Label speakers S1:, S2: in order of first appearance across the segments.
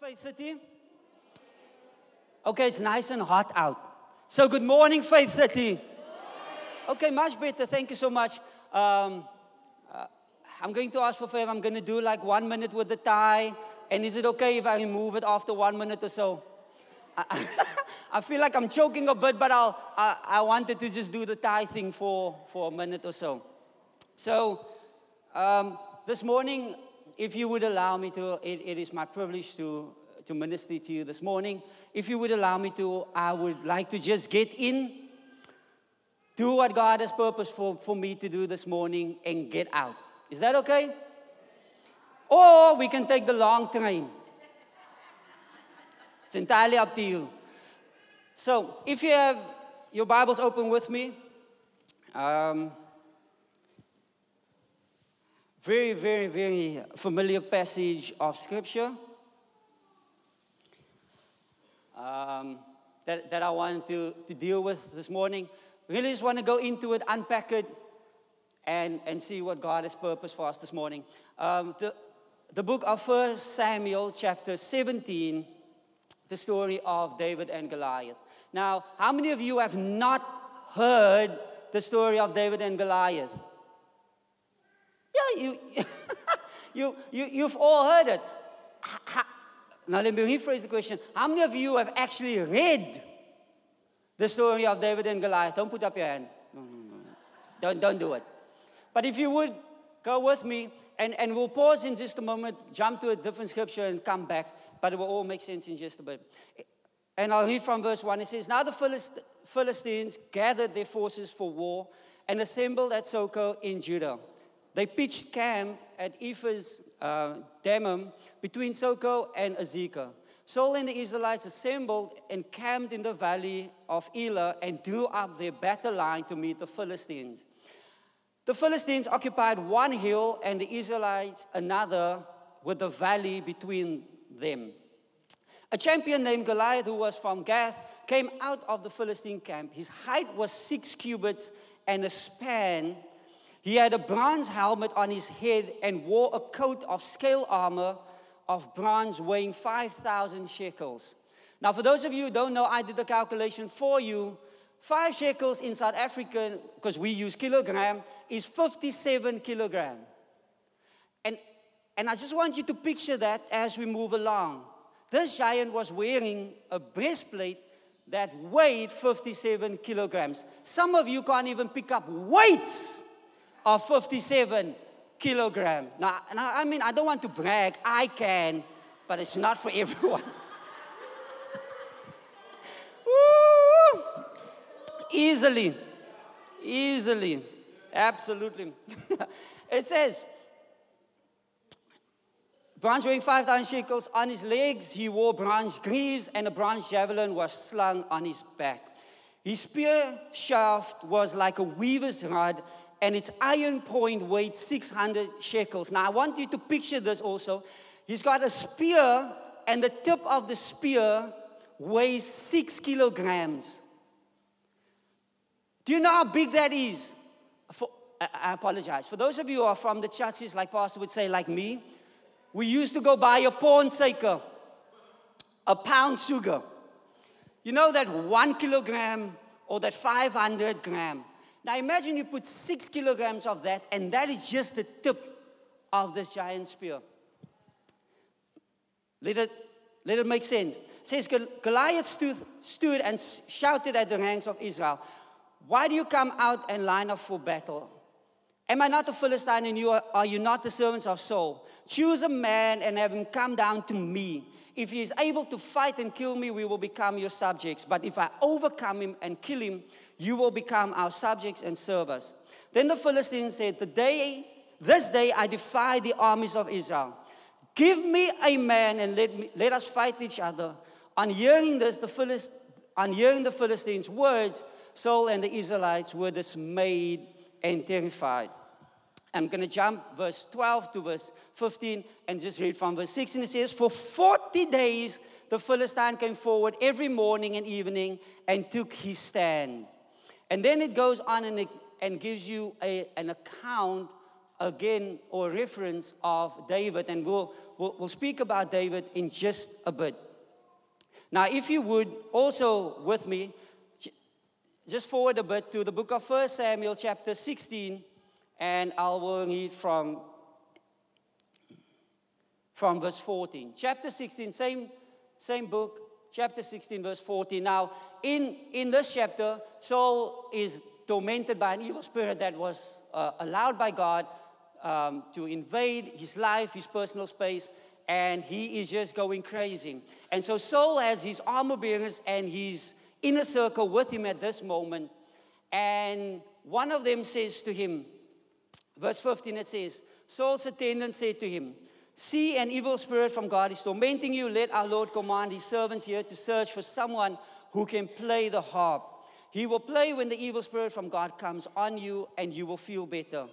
S1: Faith City? Okay, it's nice and hot out. So, good morning, Faith City. Okay, much better. Thank you so much. Um, uh, I'm going to ask for favor. I'm going to do like one minute with the tie. And is it okay if I remove it after one minute or so? I, I feel like I'm choking a bit, but I'll, I, I wanted to just do the tie thing for, for a minute or so. So, um, this morning, if you would allow me to, it, it is my privilege to, to minister to you this morning. If you would allow me to, I would like to just get in, do what God has purposed for, for me to do this morning, and get out. Is that okay? Or we can take the long train. It's entirely up to you. So, if you have your Bibles open with me, um, very, very, very familiar passage of Scripture um, that, that I want to, to deal with this morning. Really just want to go into it, unpack it, and, and see what God has purpose for us this morning. Um, the, the book of 1 Samuel, chapter 17, the story of David and Goliath. Now, how many of you have not heard the story of David and Goliath? Yeah, you, you, you, you've all heard it. Now, let me rephrase the question. How many of you have actually read the story of David and Goliath? Don't put up your hand. Don't, don't do it. But if you would, go with me, and, and we'll pause in just a moment, jump to a different scripture, and come back. But it will all make sense in just a bit. And I'll read from verse 1. It says, Now the Philist- Philistines gathered their forces for war and assembled at Sokoh in Judah. They pitched camp at Ephes uh, between Sokoh and Azekah. Saul and the Israelites assembled and camped in the valley of Elah and drew up their battle line to meet the Philistines. The Philistines occupied one hill and the Israelites another with the valley between them. A champion named Goliath, who was from Gath, came out of the Philistine camp. His height was six cubits and a span. He had a bronze helmet on his head and wore a coat of scale armor of bronze weighing 5,000 shekels. Now, for those of you who don't know, I did the calculation for you. Five shekels in South Africa, because we use kilogram, is 57 kilogram. And, and I just want you to picture that as we move along. This giant was wearing a breastplate that weighed 57 kilograms. Some of you can't even pick up weights of 57 kilogram. Now, now, I mean, I don't want to brag. I can, but it's not for everyone. Easily, easily, absolutely. it says, bronze weighing 5,000 shekels. On his legs, he wore bronze greaves, and a bronze javelin was slung on his back. His spear shaft was like a weaver's rod, and its iron point weighed 600 shekels. Now, I want you to picture this also. He's got a spear, and the tip of the spear weighs six kilograms. Do you know how big that is? For, I, apologize. For those of you who are from the churches, like Pastor would say, like me, we used to go buy a pawn shaker, a pound sugar. You know that one kilogram or that 500 gram. Now imagine you put six kilograms of that, and that is just the tip of this giant spear. Let it, let it make sense. It says Goliath stood, stood and shouted at the ranks of Israel, Why do you come out and line up for battle? Am I not a Philistine and you are, are you not the servants of Saul? Choose a man and have him come down to me. If he is able to fight and kill me, we will become your subjects. But if I overcome him and kill him, you will become our subjects and serve us. Then the Philistines said, The day, this day I defy the armies of Israel. Give me a man and let, me, let us fight each other. On hearing this, the Philist, on hearing the Philistines' words, Saul and the Israelites were dismayed and terrified. I'm going to jump verse 12 to verse 15 and just read from verse 16. It says, For 40 days the Philistine came forward every morning and evening and took his stand. And then it goes on and, it, and gives you a, an account again or reference of David, and we'll, we'll, we'll speak about David in just a bit. Now, if you would also with me, just forward a bit to the book of 1 Samuel, chapter 16, and I will read from, from verse 14. Chapter 16, same, same book, chapter 16, verse 14. Now, in, in this chapter, Saul is tormented by an evil spirit that was uh, allowed by God um, to invade his life, his personal space, and he is just going crazy. And so Saul has his armor bearers and his inner circle with him at this moment. And one of them says to him, verse 15, it says, Saul's attendant said to him, See, an evil spirit from God is tormenting you. Let our Lord command his servants here to search for someone who can play the harp. He will play when the evil spirit from God comes on you, and you will feel better.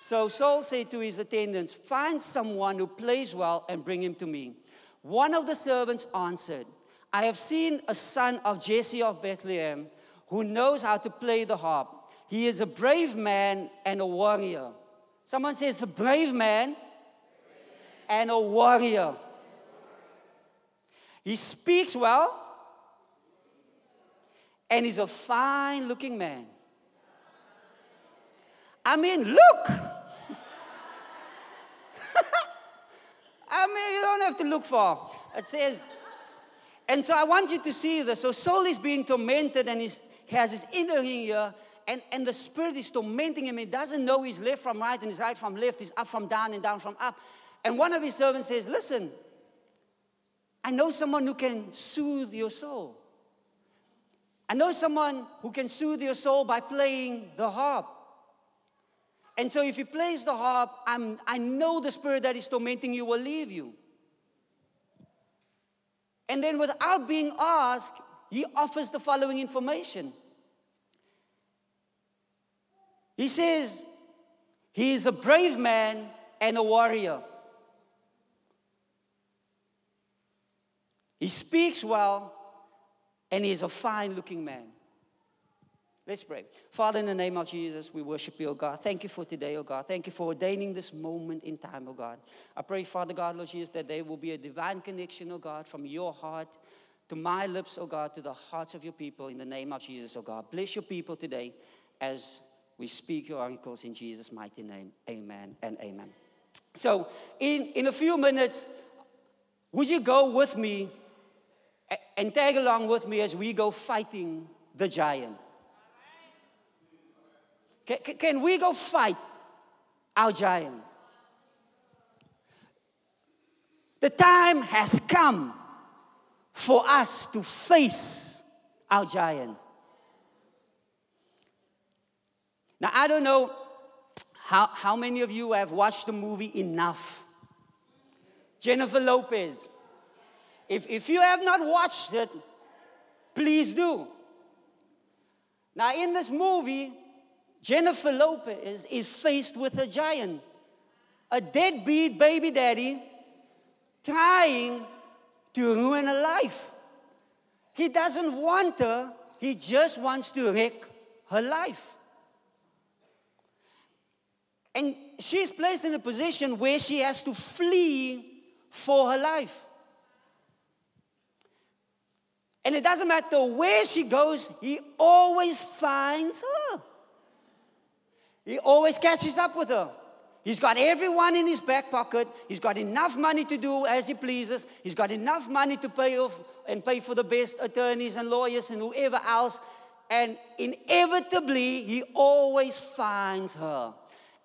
S1: So Saul said to his attendants, Find someone who plays well and bring him to me. One of the servants answered, I have seen a son of Jesse of Bethlehem who knows how to play the harp. He is a brave man and a warrior. Someone says, a brave man and a warrior. He speaks well and he's a fine looking man. I mean, look! I mean, you don't have to look far. It says, and so I want you to see this. So Saul is being tormented and he has his inner here, and, and the spirit is tormenting him. He doesn't know he's left from right and he's right from left, he's up from down and down from up. And one of his servants says, Listen, I know someone who can soothe your soul. I know someone who can soothe your soul by playing the harp. And so, if he plays the harp, I'm, I know the spirit that is tormenting you will leave you. And then, without being asked, he offers the following information. He says, He is a brave man and a warrior. He speaks well, and he is a fine looking man. Let's pray. Father, in the name of Jesus, we worship you, O God. Thank you for today, O God. Thank you for ordaining this moment in time, O God. I pray, Father God, Lord Jesus, that there will be a divine connection, O God, from your heart to my lips, O God, to the hearts of your people in the name of Jesus, O God. Bless your people today as we speak your oracles in Jesus' mighty name. Amen and amen. So, in, in a few minutes, would you go with me and tag along with me as we go fighting the giant? Can, can we go fight our giants? The time has come for us to face our giants. Now, I don't know how, how many of you have watched the movie Enough? Jennifer Lopez. If, if you have not watched it, please do. Now, in this movie, Jennifer Lopez is faced with a giant, a deadbeat baby daddy trying to ruin her life. He doesn't want her, he just wants to wreck her life. And she's placed in a position where she has to flee for her life. And it doesn't matter where she goes, he always finds her. He always catches up with her. He's got everyone in his back pocket. He's got enough money to do as he pleases. He's got enough money to pay off and pay for the best attorneys and lawyers and whoever else. And inevitably, he always finds her.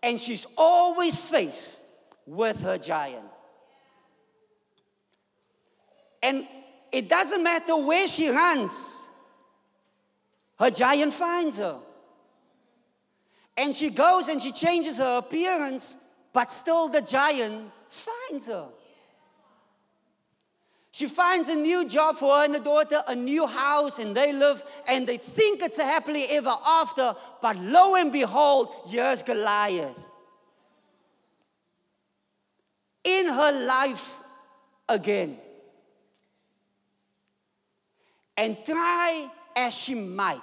S1: And she's always faced with her giant. And it doesn't matter where she runs, her giant finds her. And she goes and she changes her appearance, but still the giant finds her. She finds a new job for her and the daughter, a new house, and they live and they think it's a happily ever after. But lo and behold, here's Goliath. In her life again. And try as she might,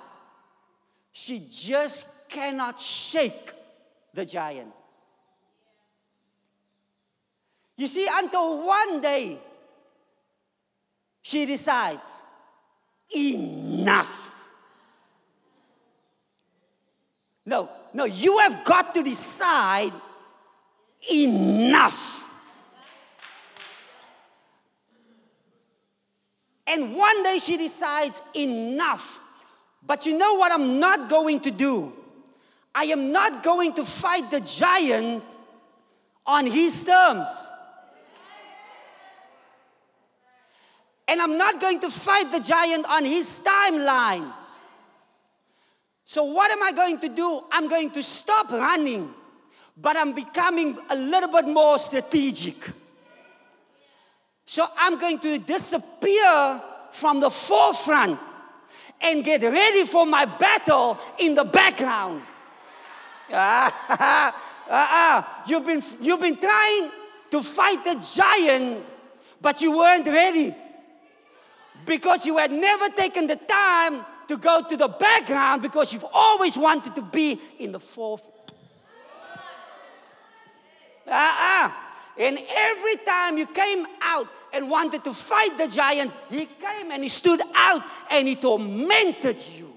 S1: she just cannot shake the giant. You see, until one day, she decides, enough. No, no, you have got to decide enough. And one day she decides, enough. But you know what I'm not going to do? I am not going to fight the giant on his terms. And I'm not going to fight the giant on his timeline. So, what am I going to do? I'm going to stop running, but I'm becoming a little bit more strategic. So, I'm going to disappear from the forefront and get ready for my battle in the background. uh, uh, you've, been, you've been trying to fight the giant, but you weren't ready because you had never taken the time to go to the background because you've always wanted to be in the fourth. Uh-uh. And every time you came out and wanted to fight the giant, he came and he stood out and he tormented you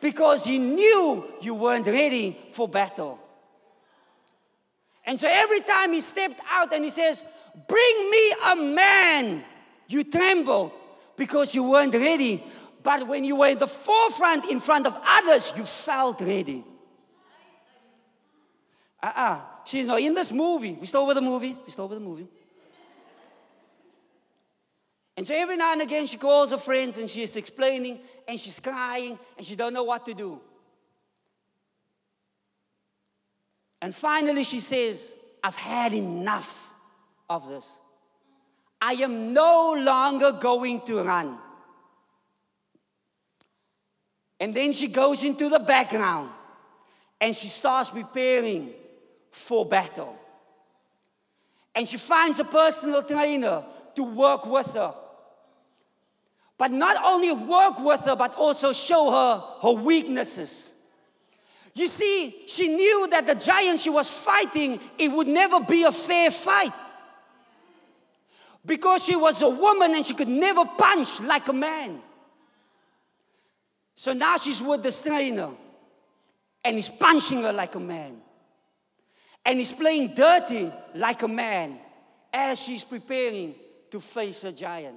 S1: because he knew you weren't ready for battle. And so every time he stepped out and he says, Bring me a man, you trembled because you weren't ready. But when you were in the forefront in front of others, you felt ready. Uh uh-uh. uh She's not in this movie. We still with the movie. We still with the movie. And so every now and again she calls her friends and she's explaining and she's crying and she don't know what to do. And finally she says, I've had enough of this. I am no longer going to run. And then she goes into the background and she starts preparing for battle. And she finds a personal trainer to work with her. But not only work with her, but also show her her weaknesses. You see, she knew that the giant she was fighting, it would never be a fair fight. Because she was a woman and she could never punch like a man. So now she's with the trainer and he's punching her like a man. And he's playing dirty like a man as she's preparing to face a giant.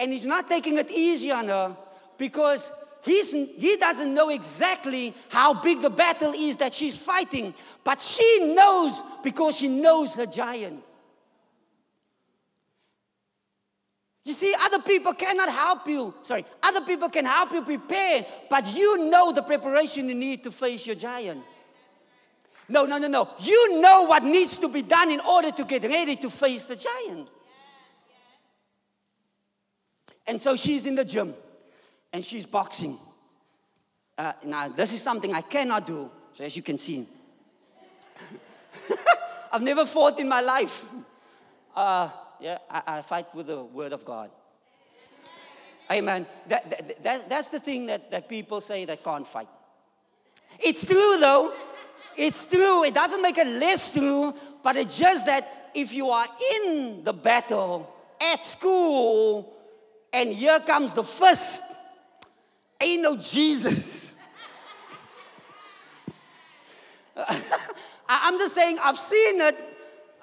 S1: And he's not taking it easy on her because he's, he doesn't know exactly how big the battle is that she's fighting, but she knows because she knows her giant. You see, other people cannot help you. Sorry, other people can help you prepare, but you know the preparation you need to face your giant. No, no, no, no. You know what needs to be done in order to get ready to face the giant. And so she's in the gym and she's boxing. Uh, now, this is something I cannot do, so as you can see. I've never fought in my life. Uh, yeah, I, I fight with the word of God. Amen. That, that, that, that's the thing that, that people say that can't fight. It's true though. It's true. It doesn't make it less true, but it's just that if you are in the battle at school and here comes the first, ain't no Jesus. I'm just saying, I've seen it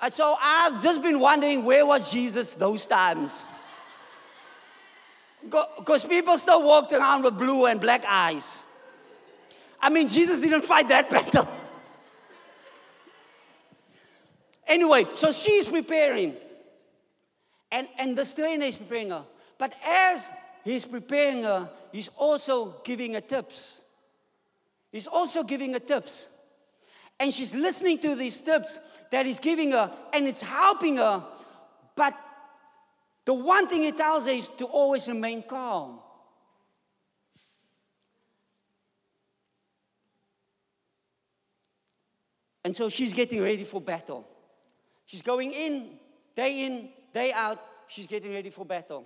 S1: Uh, so I've just been wondering where was Jesus those times? Because people still walked around with blue and black eyes. I mean, Jesus didn't fight that battle. anyway, so she's preparing. And, and the trainer is preparing her. But as he's preparing her, he's also giving her tips. He's also giving her tips. And she's listening to these tips that he's giving her, and it's helping her. But the one thing he tells her is to always remain calm. And so she's getting ready for battle. She's going in, day in, day out, she's getting ready for battle.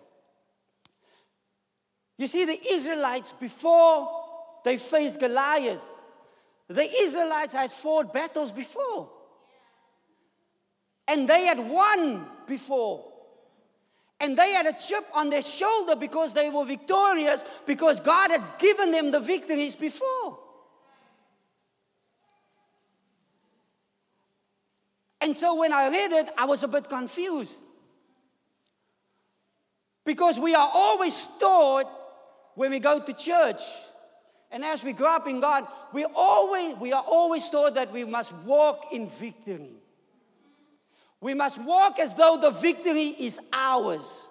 S1: You see, the Israelites, before they faced Goliath, the Israelites had fought battles before. And they had won before. And they had a chip on their shoulder because they were victorious, because God had given them the victories before. And so when I read it, I was a bit confused. Because we are always taught when we go to church, and as we grow up in God, we, always, we are always taught that we must walk in victory. We must walk as though the victory is ours.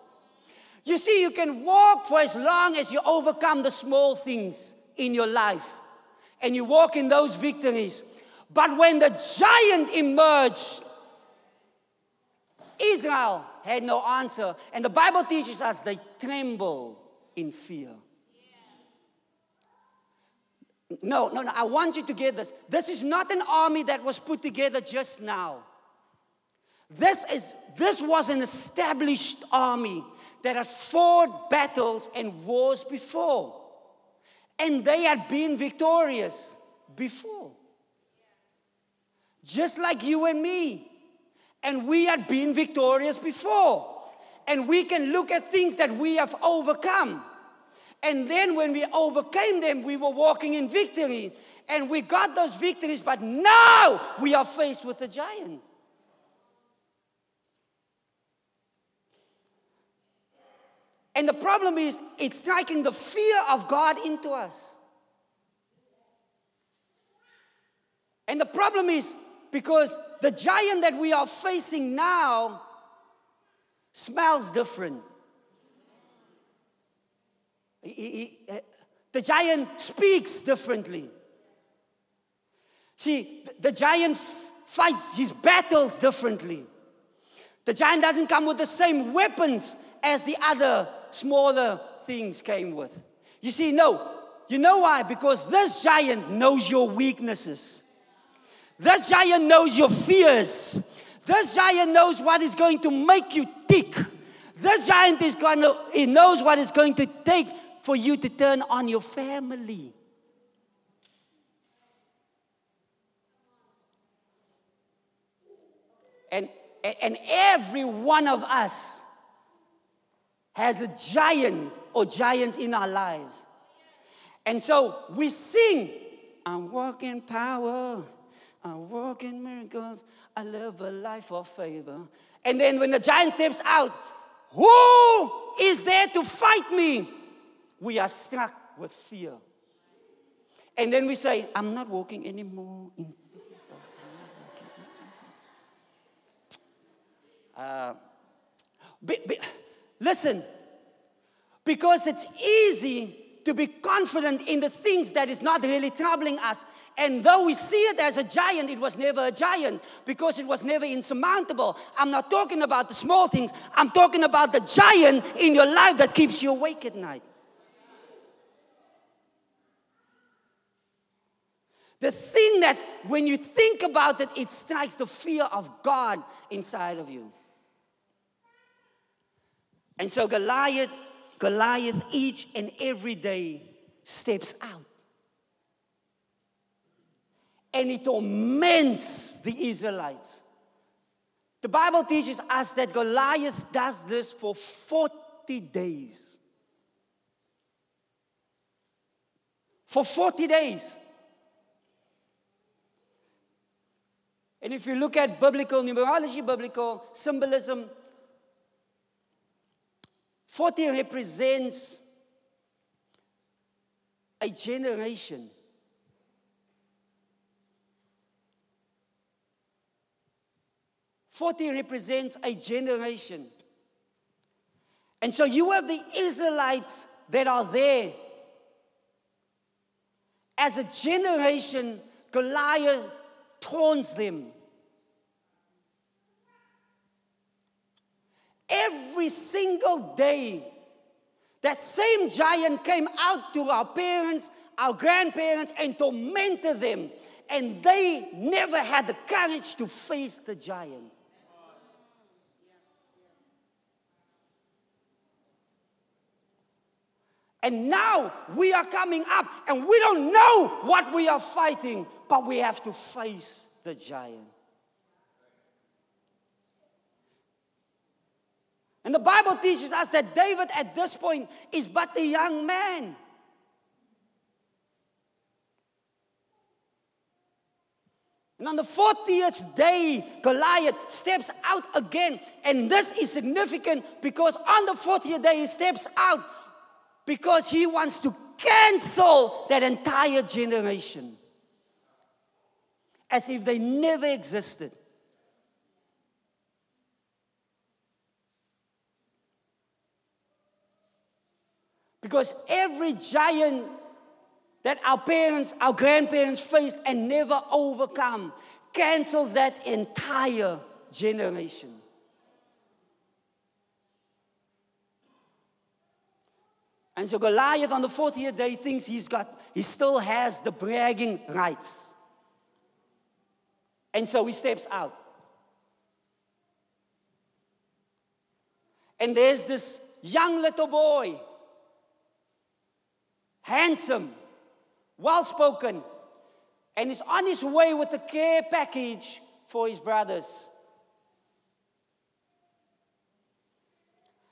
S1: You see, you can walk for as long as you overcome the small things in your life and you walk in those victories. But when the giant emerged, Israel had no answer. And the Bible teaches us they tremble in fear. No, no, no. I want you to get this. This is not an army that was put together just now. This, is, this was an established army that had fought battles and wars before. And they had been victorious before. Just like you and me. And we had been victorious before. And we can look at things that we have overcome. And then when we overcame them, we were walking in victory. And we got those victories, but now we are faced with a giant. And the problem is, it's striking the fear of God into us. And the problem is because the giant that we are facing now smells different. He, he, uh, the giant speaks differently. See, the giant fights his battles differently. The giant doesn't come with the same weapons as the other smaller things came with. You see, no. You know why? Because this giant knows your weaknesses. This giant knows your fears. This giant knows what is going to make you tick. This giant is going to, he knows what it's going to take for you to turn on your family. And, and every one of us has a giant or giants in our lives. And so we sing, I walk in power, I walk in miracles, I live a life of favor. And then when the giant steps out, who is there to fight me? We are struck with fear. And then we say, I'm not walking anymore uh, but, but, Listen, because it's easy to be confident in the things that is not really troubling us. And though we see it as a giant, it was never a giant because it was never insurmountable. I'm not talking about the small things, I'm talking about the giant in your life that keeps you awake at night. The thing that when you think about it, it strikes the fear of God inside of you. And so Goliath, Goliath each and every day steps out. And he torments the Israelites. The Bible teaches us that Goliath does this for 40 days. For 40 days. And if you look at biblical numerology, biblical symbolism, 40 represents a generation. Forty represents a generation. And so you have the Israelites that are there. As a generation, Goliath taunts them. every single day. That same giant came out to our parents, our grandparents, and tormented them. And they never had the courage to face the giant. And now we are coming up and we don't know what we are fighting, but we have to face the giant. And the Bible teaches us that David at this point is but a young man. And on the 40th day, Goliath steps out again. And this is significant because on the 40th day, he steps out because he wants to cancel that entire generation as if they never existed. Because every giant that our parents, our grandparents faced and never overcome cancels that entire generation. And so Goliath on the 40th day thinks he's got, he still has the bragging rights. And so he steps out. And there's this young little boy, handsome, well spoken, and he's on his way with a care package for his brothers.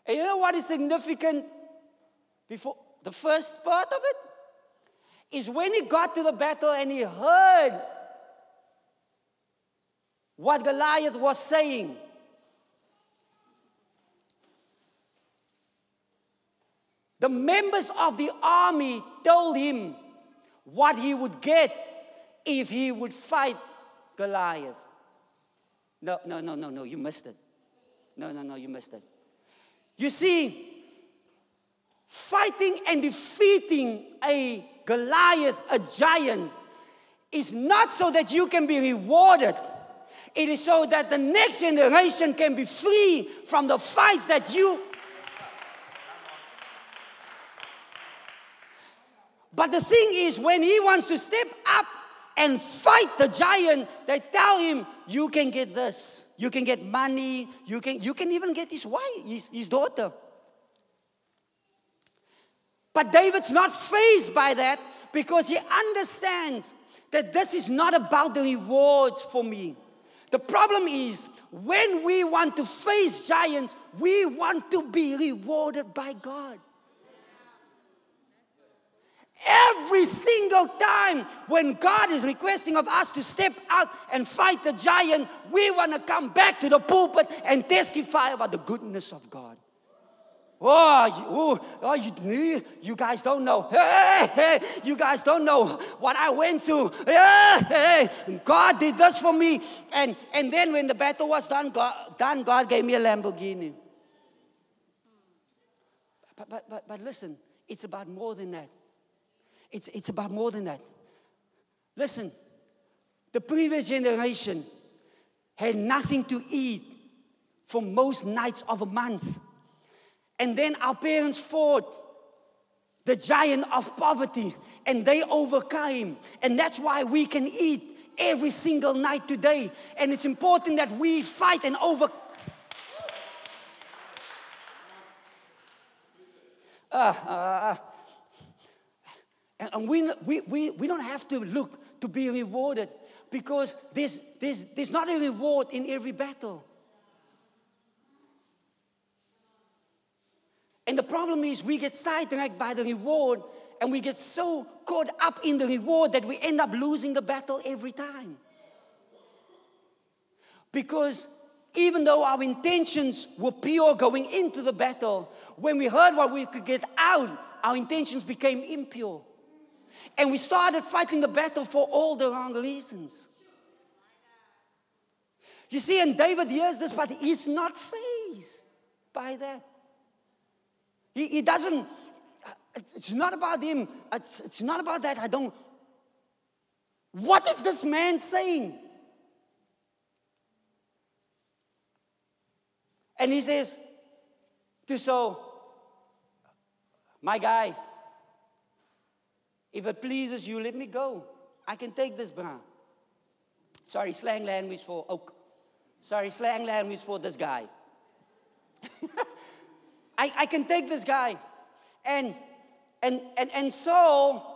S1: And you know what is significant before the first part of it? Is when he got to the battle and he heard what Goliath was saying. The members of the army told him what he would get if he would fight Goliath. No, no, no, no, no, you missed it. No, no, no, you missed it. You see, fighting and defeating a Goliath, a giant, is not so that you can be rewarded. It is so that the next generation can be free from the fights that you But the thing is, when he wants to step up and fight the giant, they tell him, You can get this. You can get money. You can, you can even get his wife, his, his daughter. But David's not fazed by that because he understands that this is not about the rewards for me. The problem is when we want to face giants, we want to be rewarded by God. Every single time when God is requesting of us to step out and fight the giant, we want to come back to the pulpit and testify about the goodness of God. Oh, you, oh, you, you guys don't know. Hey, hey, you guys don't know what I went through. Hey, hey, God did this for me. And, and then when the battle was done, God, done, God gave me a Lamborghini. But, but, but, but listen, it's about more than that. It's, it's about more than that. Listen, the previous generation had nothing to eat for most nights of a month. And then our parents fought the giant of poverty and they overcame. And that's why we can eat every single night today. And it's important that we fight and overcome. Uh, uh, uh. And we, we, we, we don't have to look to be rewarded because there's, there's, there's not a reward in every battle. And the problem is we get sidetracked by the reward and we get so caught up in the reward that we end up losing the battle every time. Because even though our intentions were pure going into the battle, when we heard what we could get out, our intentions became impure. And we started fighting the battle for all the wrong reasons. You see, and David hears this, but he's not fazed by that. He, he doesn't, uh, it's not about him. It's, it's not about that. I don't. What is this man saying? And he says to Saul, my guy, if it pleases you, let me go. I can take this bra. Sorry, slang language for oak. Sorry, slang language for this guy. I, I can take this guy. And and and and so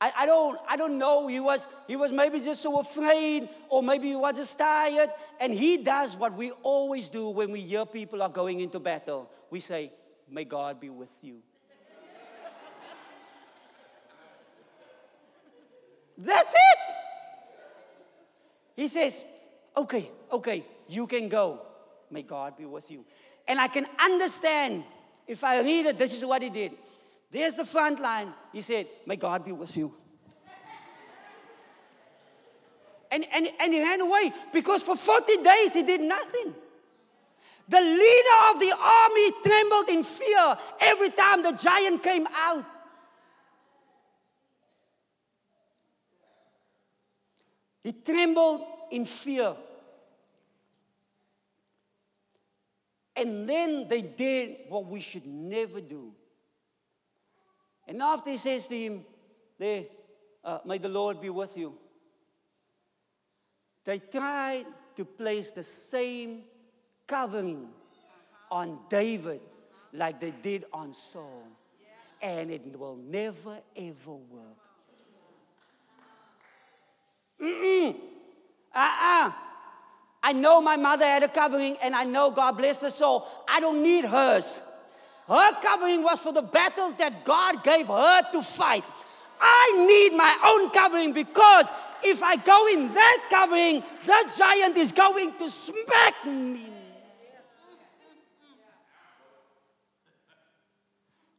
S1: I, I, don't, I don't know. He was, he was maybe just so afraid, or maybe he was just tired. And he does what we always do when we hear people are going into battle. We say, May God be with you. That's it. He says, Okay, okay, you can go. May God be with you. And I can understand if I read it, this is what he did. There's the front line. He said, May God be with you. And, and, and he ran away because for 40 days he did nothing. The leader of the army trembled in fear every time the giant came out. He trembled in fear. And then they did what we should never do. And after he says to him, there, uh, May the Lord be with you, they tried to place the same covering on David like they did on Saul. And it will never, ever work. Uh-uh. I know my mother had a covering and I know God bless her soul. I don't need hers. Her covering was for the battles that God gave her to fight. I need my own covering because if I go in that covering, that giant is going to smack me.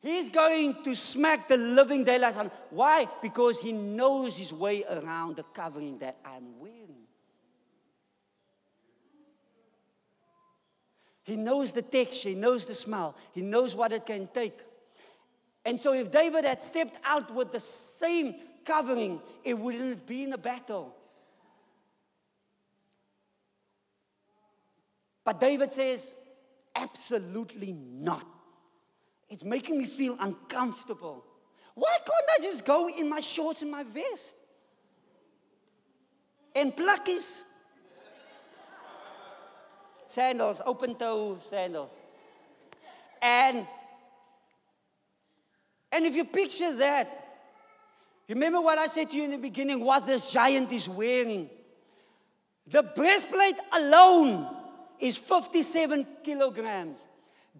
S1: He's going to smack the living daylights out. Why? Because he knows his way around the covering that I'm wearing. He knows the texture, he knows the smell, he knows what it can take. And so, if David had stepped out with the same covering, it wouldn't have been a battle. But David says, absolutely not. It's making me feel uncomfortable. Why can't I just go in my shorts and my vest? And plakkies? Sandals, open toe sandals. And, and if you picture that, remember what I said to you in the beginning what this giant is wearing. The breastplate alone is 57 kilograms.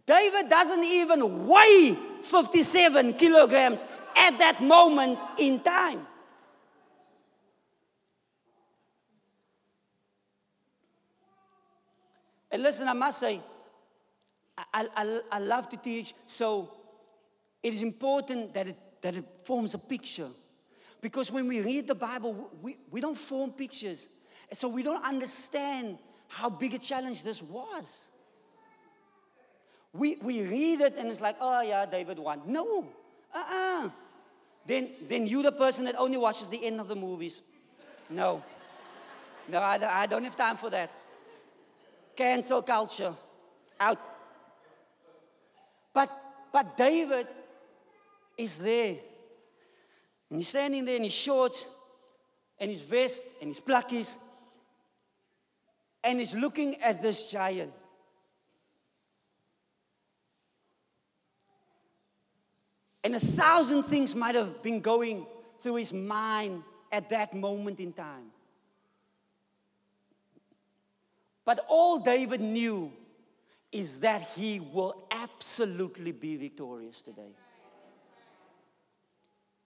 S1: David doesn't even weigh 57 kilograms at that moment in time. And listen, I must say, I, I, I love to teach, so it is important that it, that it forms a picture. Because when we read the Bible, we, we don't form pictures. And so we don't understand how big a challenge this was. We, we read it and it's like, oh yeah, David won. No, uh-uh. Then, then you the person that only watches the end of the movies. No. No, I, I don't have time for that. Cancel culture. Out. But, but David is there. And he's standing there in his shorts and his vest and his plakkies. And he's looking at this giant. And a thousand things might have been going through his mind at that moment in time. But all David knew is that he will absolutely be victorious today.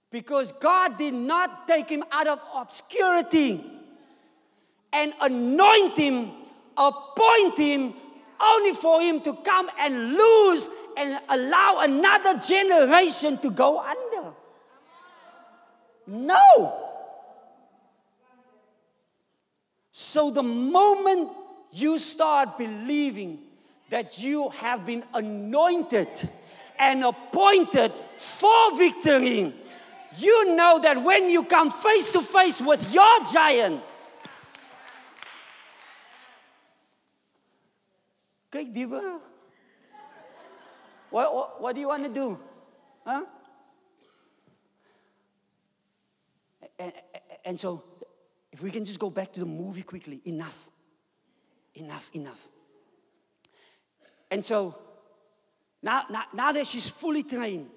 S1: Because God did not take him out of obscurity and anoint him, appoint him, only for him to come and lose and allow another generation to go under. No. So the moment you start believing that you have been anointed and appointed for victory, you know that when you come face to face with your giant, Kyk, Diva. What, what, what do you want to do? Huh? And, and so, if we can just go back to the movie quickly, enough enough, enough. And so now, now, now that she's fully trained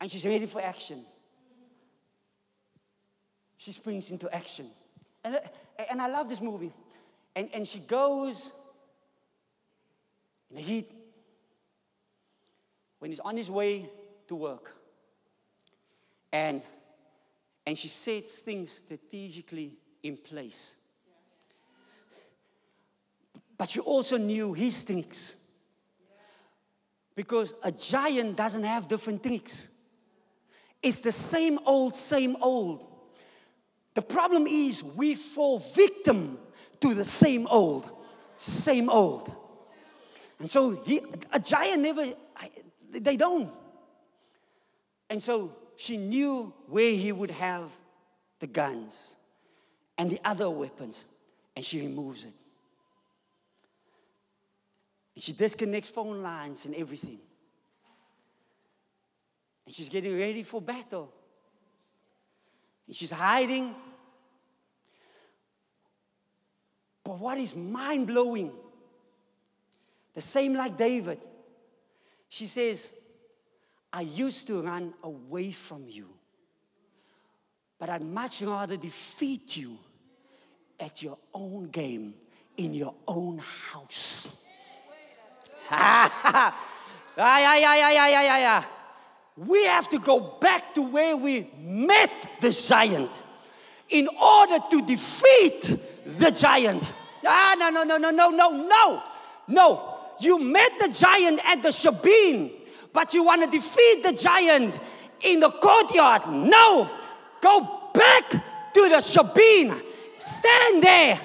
S1: and she's ready for action, she springs into action. And, and I love this movie. And, and she goes in the heat when he's on his way to work. And, and she sets things strategically in place. But she also knew his tricks. Because a giant doesn't have different tricks. It's the same old, same old. The problem is we fall victim to the same old, same old. And so he, a giant never, they don't. And so she knew where he would have the guns and the other weapons, and she removes it. She disconnects phone lines and everything. And she's getting ready for battle. And she's hiding. But what is mind blowing, the same like David, she says, I used to run away from you, but I'd much rather defeat you at your own game in your own house. Yeah, yeah, yeah, yeah, yeah, yeah, yeah. We have to go back to where we met the giant in order to defeat the giant. Ah, no, no, no, no, no, no, no. No. You met the giant at the Shebeen, but you want to defeat the giant in the courtyard. No. Go back to the Shebeen. Stand there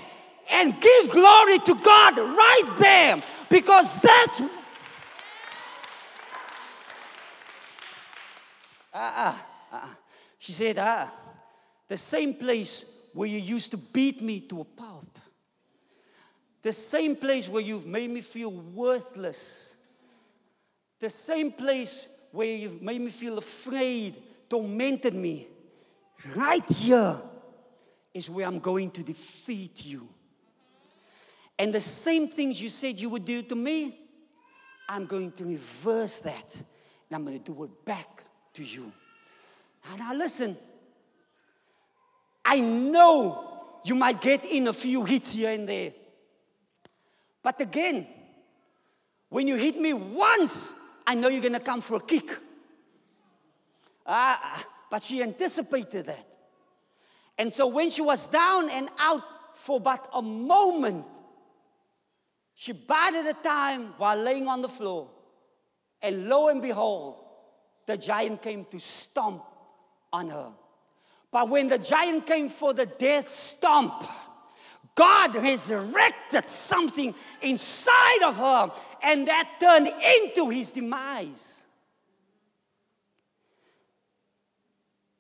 S1: and give glory to God right there because that's. Ah, uh, uh, she said, ah, the same place where you used to beat me to a pulp. The same place where you've made me feel worthless. The same place where you've made me feel afraid, tormented me. Right here is where I'm going to defeat you. And the same things you said you would do to me, I'm going to reverse that. And I'm going to do it back to you. And now listen, I know you might get in a few hits here and there. But again, when you hit me once, I know you're going to come for a kick. Ah, but she anticipated that. And so when she was down and out for but a moment, she bided the time while laying on the floor. And lo and behold, the giant came to stomp on her. But when the giant came for the death stomp, God resurrected something inside of her, and that turned into his demise.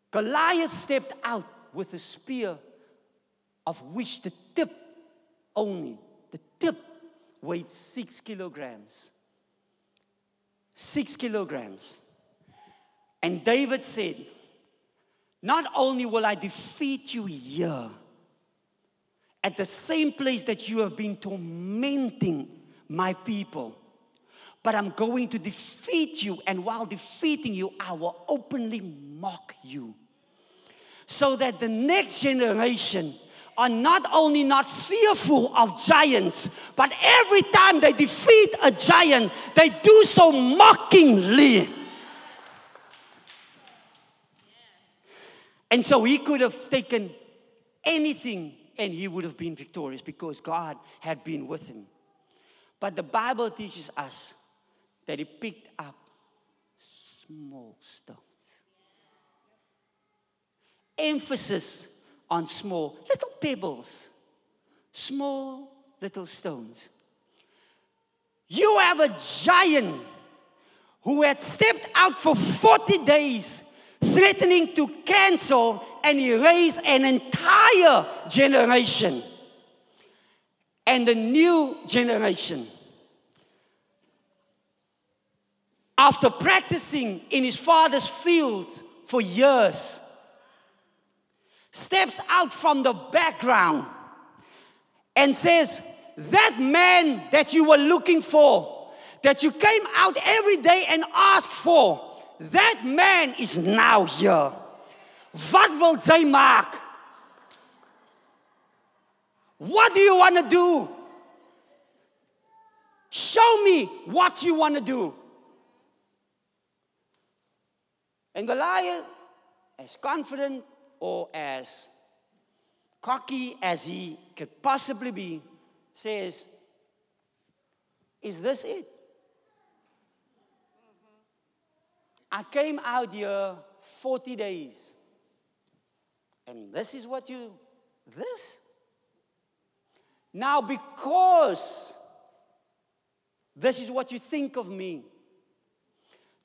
S1: Goliath stepped out with a spear of which the tip only, the tip weighed six kilograms. Six kilograms. And David said, Not only will I defeat you here, at the same place that you have been tormenting my people, but I'm going to defeat you, and while defeating you, I will openly mock you. So that the next generation are not only not fearful of giants, but every time they defeat a giant, they do so mockingly. And so he could have taken anything and he would have been victorious because God had been with him. But the Bible teaches us that he picked up small stones. Emphasis on small, little pebbles, small little stones. You have a giant who had stepped out for 40 days threatening to cancel and erase an entire generation. And the new generation, after practicing in his father's fields for years, steps out from the background and says, That man that you were looking for, that you came out every day and asked for, that man is now here. Wat wil jy maak? What do you want to do? Show me what you want to do. And Goliath, as confident or as cocky as he could possibly be, says, Is this it? I came out here 40 days. And this is what you, this? Now, because this is what you think of me,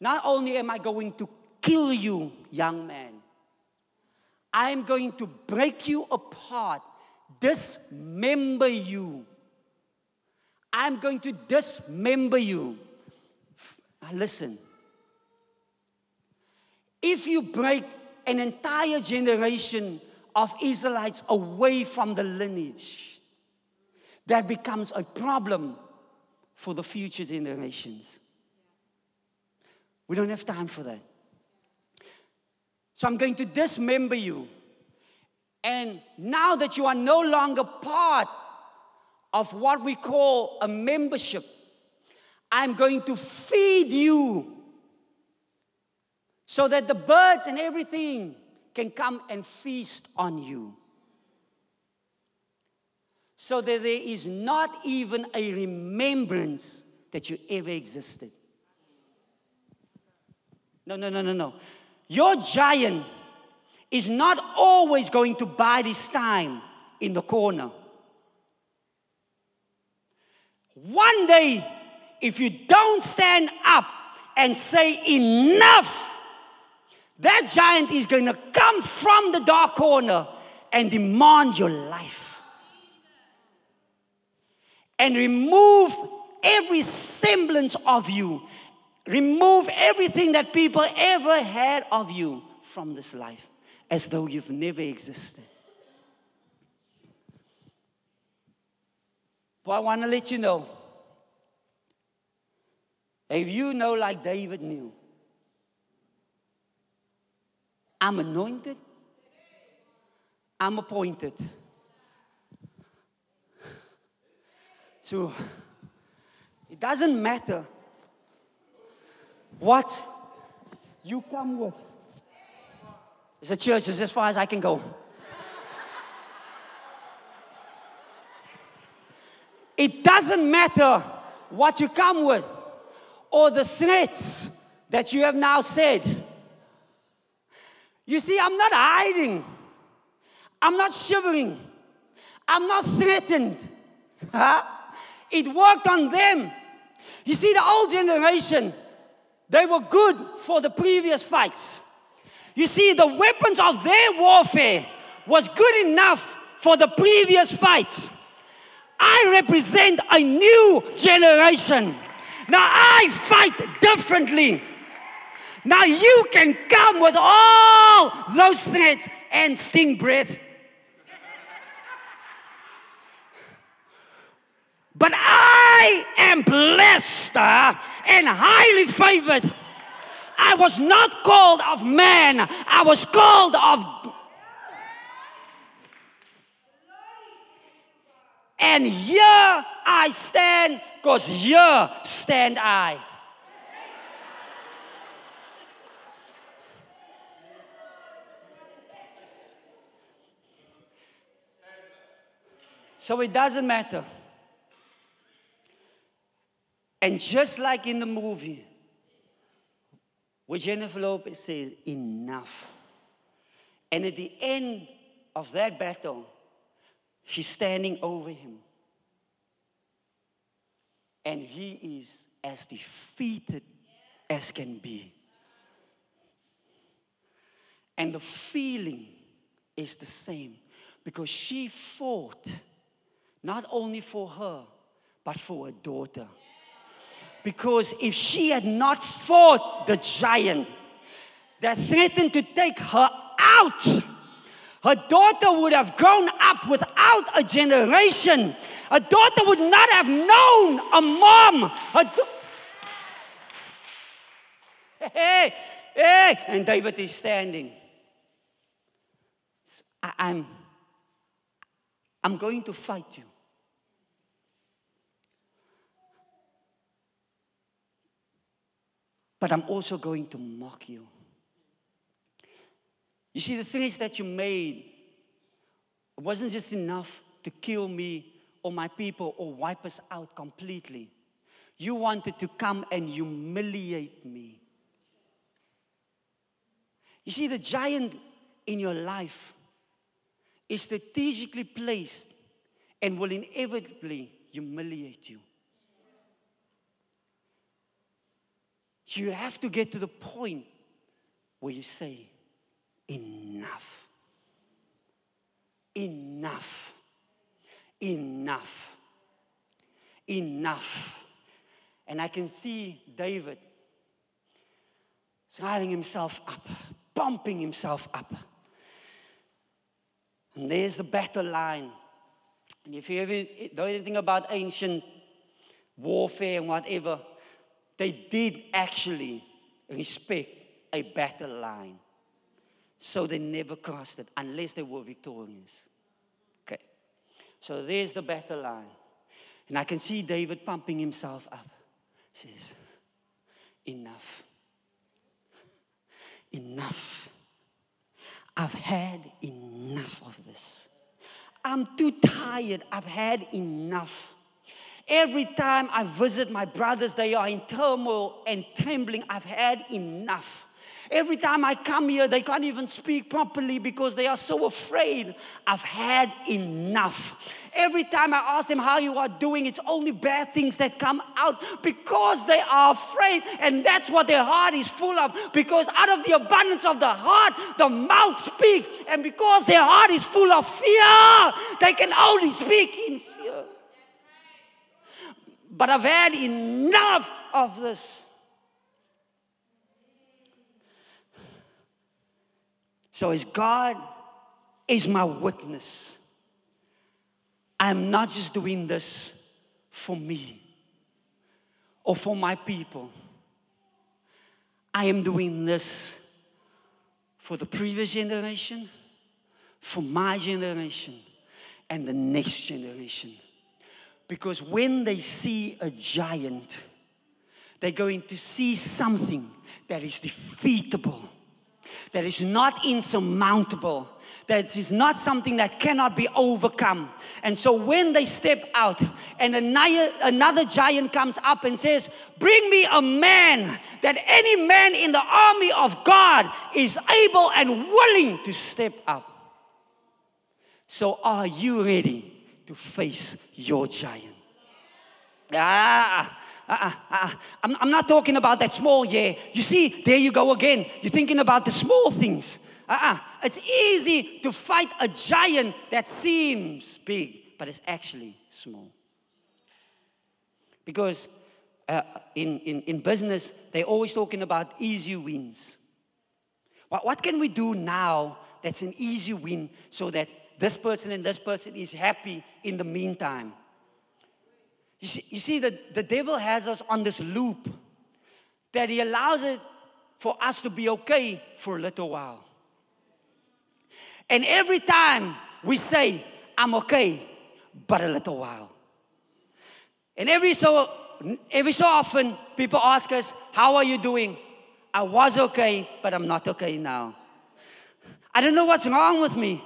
S1: not only am I going to kill you, young man, I'm going to break you apart, dismember you. I'm going to dismember you. Uh, listen, if you break an entire generation of Israelites away from the lineage, that becomes a problem for the future generations. We don't have time for that. So I'm going to dismember you. And now that you are no longer part of what we call a membership, I'm going to feed you so that the birds and everything can come and feast on you. So that there is not even a remembrance that you ever existed. No, no, no, no, no. Your giant is not always going to bide his time in the corner. One day, if you don't stand up and say enough, that giant is going to come from the dark corner and demand your life. And remove every semblance of you. Remove everything that people ever had of you from this life as though you've never existed. But I want to let you know if you know, like David knew, I'm anointed. I'm appointed. So it doesn't matter what you come with. It's a church, it's as far as I can go. It doesn't matter what you come with or the threats that you have now said. You see, I'm not hiding. I'm not shivering. I'm not threatened. Huh? It worked on them. You see, the old generation, they were good for the previous fights. You see, the weapons of their warfare was good enough for the previous fights. I represent a new generation. Now I fight differently. Now you can come with all those threats and sting breath. But I am blessed uh, and highly favored. I was not called of man, I was called of. And here I stand, because here stand I. So it doesn't matter. And just like in the movie, where Jennifer Lopez says, enough. And at the end of that battle, she's standing over him. And he is as defeated as can be. And the feeling is the same because she fought not only for her, but for her daughter. Because if she had not fought the giant that threatened to take her out, her daughter would have grown up without a generation. Her daughter would not have known a mom. Do- hey, hey, and David is standing. I, I'm I'm going to fight you. But I'm also going to mock you. You see, the is that you made wasn't just enough to kill me or my people or wipe us out completely. You wanted to come and humiliate me. You see, the giant in your life is strategically placed and will inevitably humiliate you. You have to get to the point where you say, Enough. Enough. Enough. Enough. And I can see David smiling himself up, pumping himself up. And there's the battle line. And if you ever know anything about ancient warfare and whatever, they did actually respect a battle line. So they never crossed it unless they were victorious. Okay. So there's the battle line. And I can see David pumping himself up. He says, Enough. Enough. I've had enough of this. I'm too tired. I've had enough. Every time I visit my brothers, they are in turmoil and trembling. I've had enough. Every time I come here, they can't even speak properly because they are so afraid. I've had enough. Every time I ask them how you are doing, it's only bad things that come out because they are afraid. And that's what their heart is full of. Because out of the abundance of the heart, the mouth speaks. And because their heart is full of fear, they can only speak in fear. But I've had enough of this. So, as God is my witness, I'm not just doing this for me or for my people. I am doing this for the previous generation, for my generation, and the next generation. Because when they see a giant, they're going to see something that is defeatable, that is not insurmountable, that is not something that cannot be overcome. And so when they step out and another, giant comes up and says, Bring me a man, that any man in the army of God is able and willing to step up. So are you ready to face your giant. Ah, ah, ah, I'm, I'm not talking about that small, yeah. You see, there you go again. You're thinking about the small things. Uh-uh. It's easy to fight a giant that seems big, but it's actually small. Because uh, in, in, in business, they're always talking about easy wins. What, what can we do now that's an easy win so that this person and this person is happy in the meantime. You see, you see the, the devil has us on this loop that he allows it for us to be okay for a little while. And every time we say, I'm okay, but a little while. And every so every so often people ask us, How are you doing? I was okay, but I'm not okay now. I don't know what's wrong with me.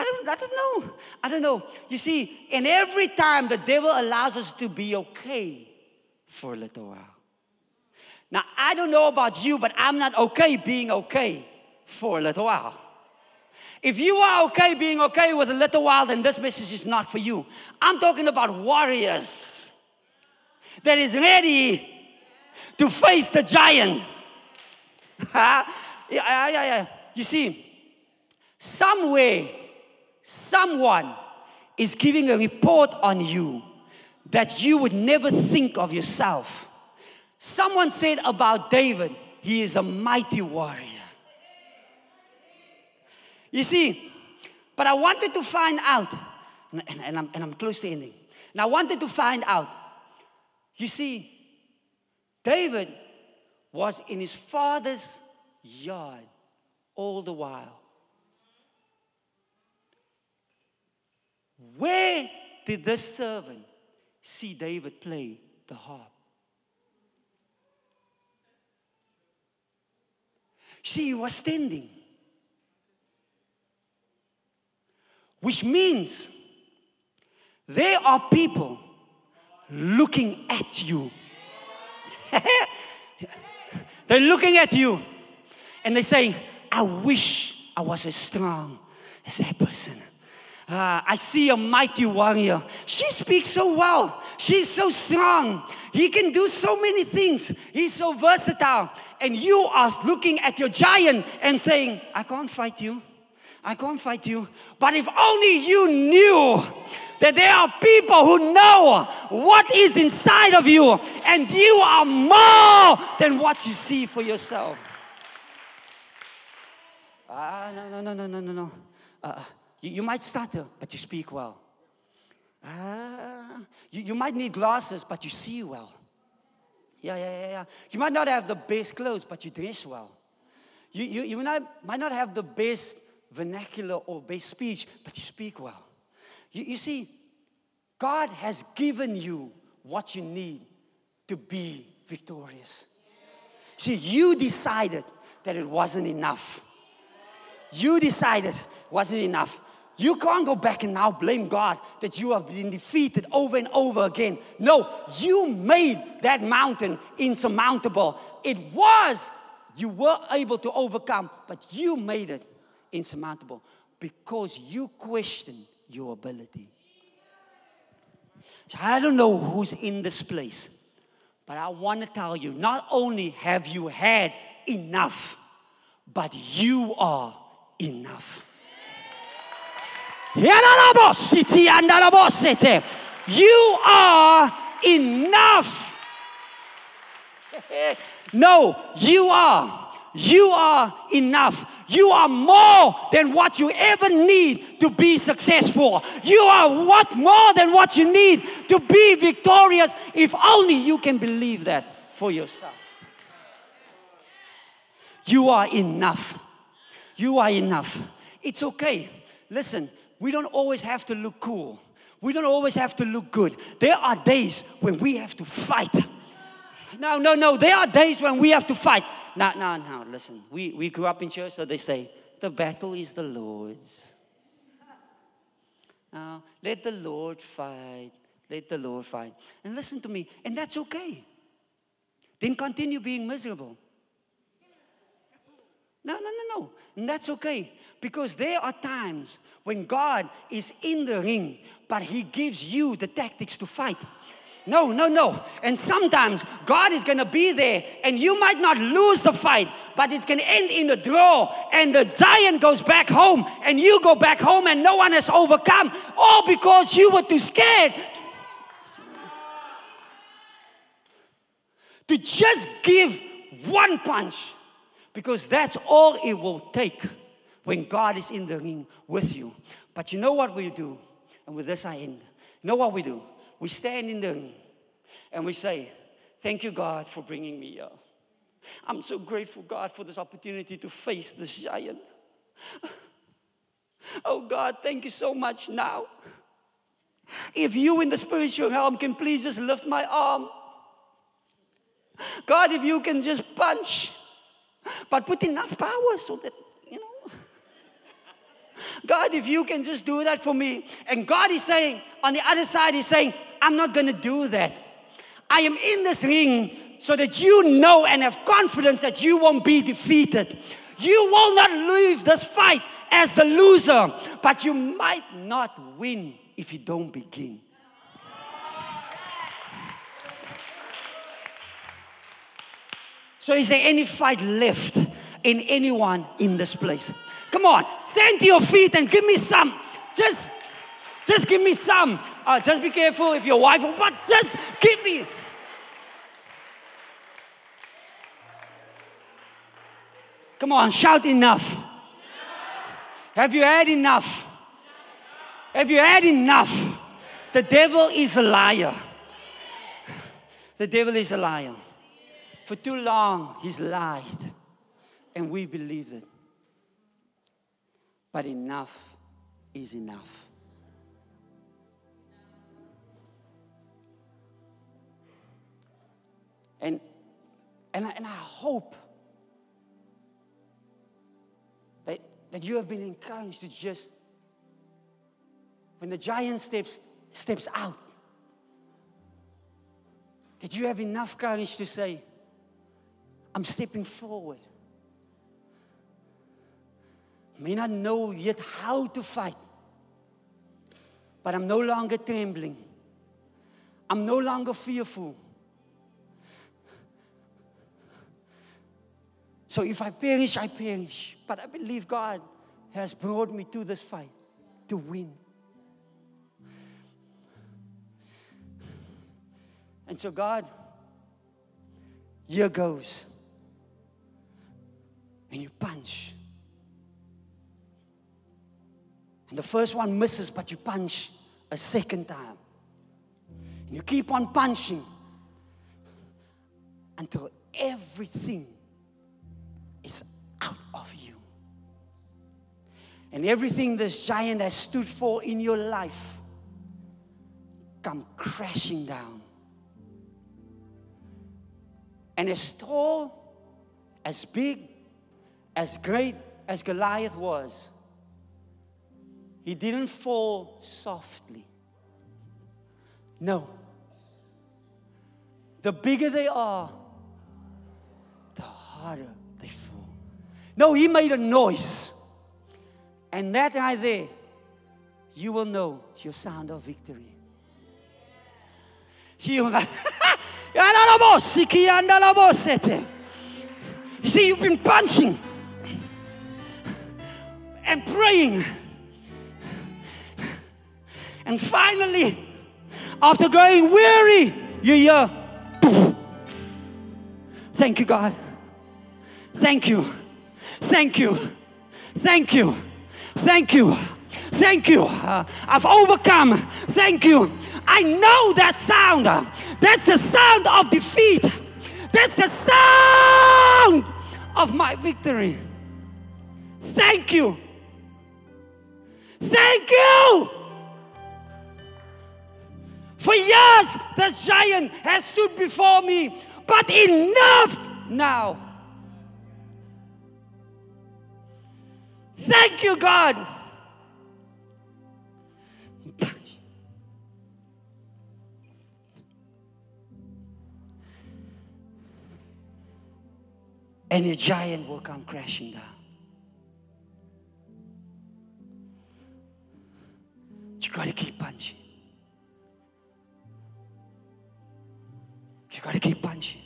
S1: I don't, I don't know. I don't know. You see, and every time the devil allows us to be okay for a little while. Now, I don't know about you, but I'm not okay being okay for a little while. If you are okay being okay with a little while, then this message is not for you. I'm talking about warriors that is ready to face the giant. yeah, yeah, yeah. You see, somewhere someone is giving a report on you that you would never think of yourself. Someone said about David, he is a mighty warrior. You see, but I wanted to find out, and, and, I'm, and I'm close to ending. And I wanted to find out, you see, David was in his father's yard all the while. Where did this servant see David play the harp? See, he was standing. Which means there are people looking at you. they're looking at you and they say, I wish I was as strong as that person. Uh, I see a mighty warrior. She speaks so well. She's so strong. He can do so many things. He's so versatile. And you are looking at your giant and saying, I can't fight you. I can't fight you. But if only you knew that there are people who know what is inside of you, and you are more than what you see for yourself. Ah, no, no, no, no, no, no, no. Uh, you, you might stutter, but you speak well. Ah, you, you might need glasses, but you see well. Yeah, yeah, yeah, yeah. You might not have the best clothes, but you dress well. You, you, you might, not have the best vernacular or best speech, but you speak well. You, you see, God has given you what you need to be victorious. See, you decided that it wasn't enough. You decided wasn't enough. You can't go back and now blame God that you have been defeated over and over again. No, you made that mountain insurmountable. It was, you were able to overcome, but you made it insurmountable because you questioned your ability. So I don't know who's in this place, but I want to tell you not only have you had enough, but you are enough. You are enough. No, you are. You are enough. You are more than what you ever need to be successful. You are what more than what you need to be victorious if only you can believe that for yourself. You are enough. You are enough. It's okay. Listen, we don't always have to look cool. We don't always have to look good. There are days when we have to fight. No, no, no. There are days when we have to fight. No, no, no. Listen, we, we grew up in church, so they say, the battle is the Lord's. Now, let the Lord fight. Let the Lord fight. And listen to me, and that's okay. Then continue being miserable. No, no, no, no. And that's okay. Because there are times when God is in the ring, but He gives you the tactics to fight. No, no, no. And sometimes God is going to be there and you might not lose the fight, but it can end in a draw and the giant goes back home and you go back home and no one has overcome, all because you were too scared to just give one punch because that's all it will take when God is in the ring with you. But you know what we do? And with this I end. You know what we do? We stand in the ring and we say, Thank you, God, for bringing me here. I'm so grateful, God, for this opportunity to face this giant. Oh, God, thank you so much now. If you in the spiritual realm can please just lift my arm. God, if you can just punch but put enough power so that, you know. God, if you can just do that for me. And God is saying, on the other side, He's saying, I'm not going to do that. I am in this ring so that you know and have confidence that you won't be defeated. You will not leave this fight as the loser, but you might not win if you don't begin. So, is there any fight left in anyone in this place? Come on, stand to your feet and give me some. Just, just give me some. Uh, just be careful if your wife, but just give me. Come on, shout enough. Have you had enough? Have you had enough? The devil is a liar. The devil is a liar. For too long, he's lied. And we believed it. But enough is enough. And, and, I, and I hope that, that you have been encouraged to just, when the giant steps, steps out, that you have enough courage to say, I'm stepping forward. May not know yet how to fight, but I'm no longer trembling. I'm no longer fearful. So if I perish, I perish. But I believe God has brought me to this fight to win. And so, God, here goes. And you punch. And the first one misses, but you punch a second time. And you keep on punching until everything is out of you. And everything this giant has stood for in your life come crashing down. And as tall, as big, as great as Goliath was, he didn't fall softly. No. The bigger they are, the harder they fall. No, he made a noise. And that right there, you will know your sound of victory. You see, you've been punching and praying. And finally, after growing weary, you hear, Thank you, God. Thank you. Thank you. Thank you. Thank you. Thank you. Uh, I've overcome. Thank you. I know that sound. That's the sound of defeat. That's the sound of my victory. Thank you. Thank you. For years, this giant has stood before me, but enough now. Thank you, God. And a giant will come crashing down. You got to keep punching. You got to keep punching.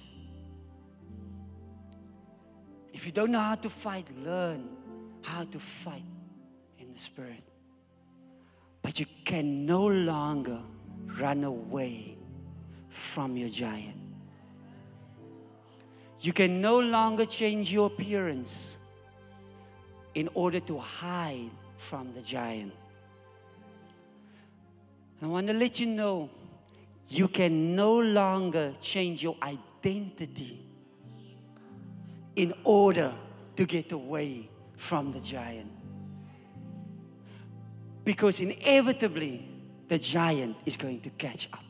S1: If you don't know how to fight, learn how to fight in the Spirit. But you can no longer run away from your giant. You can no longer change your appearance in order to hide from the giant. I want to let you know you can no longer change your identity in order to get away from the giant. Because inevitably, the giant is going to catch up.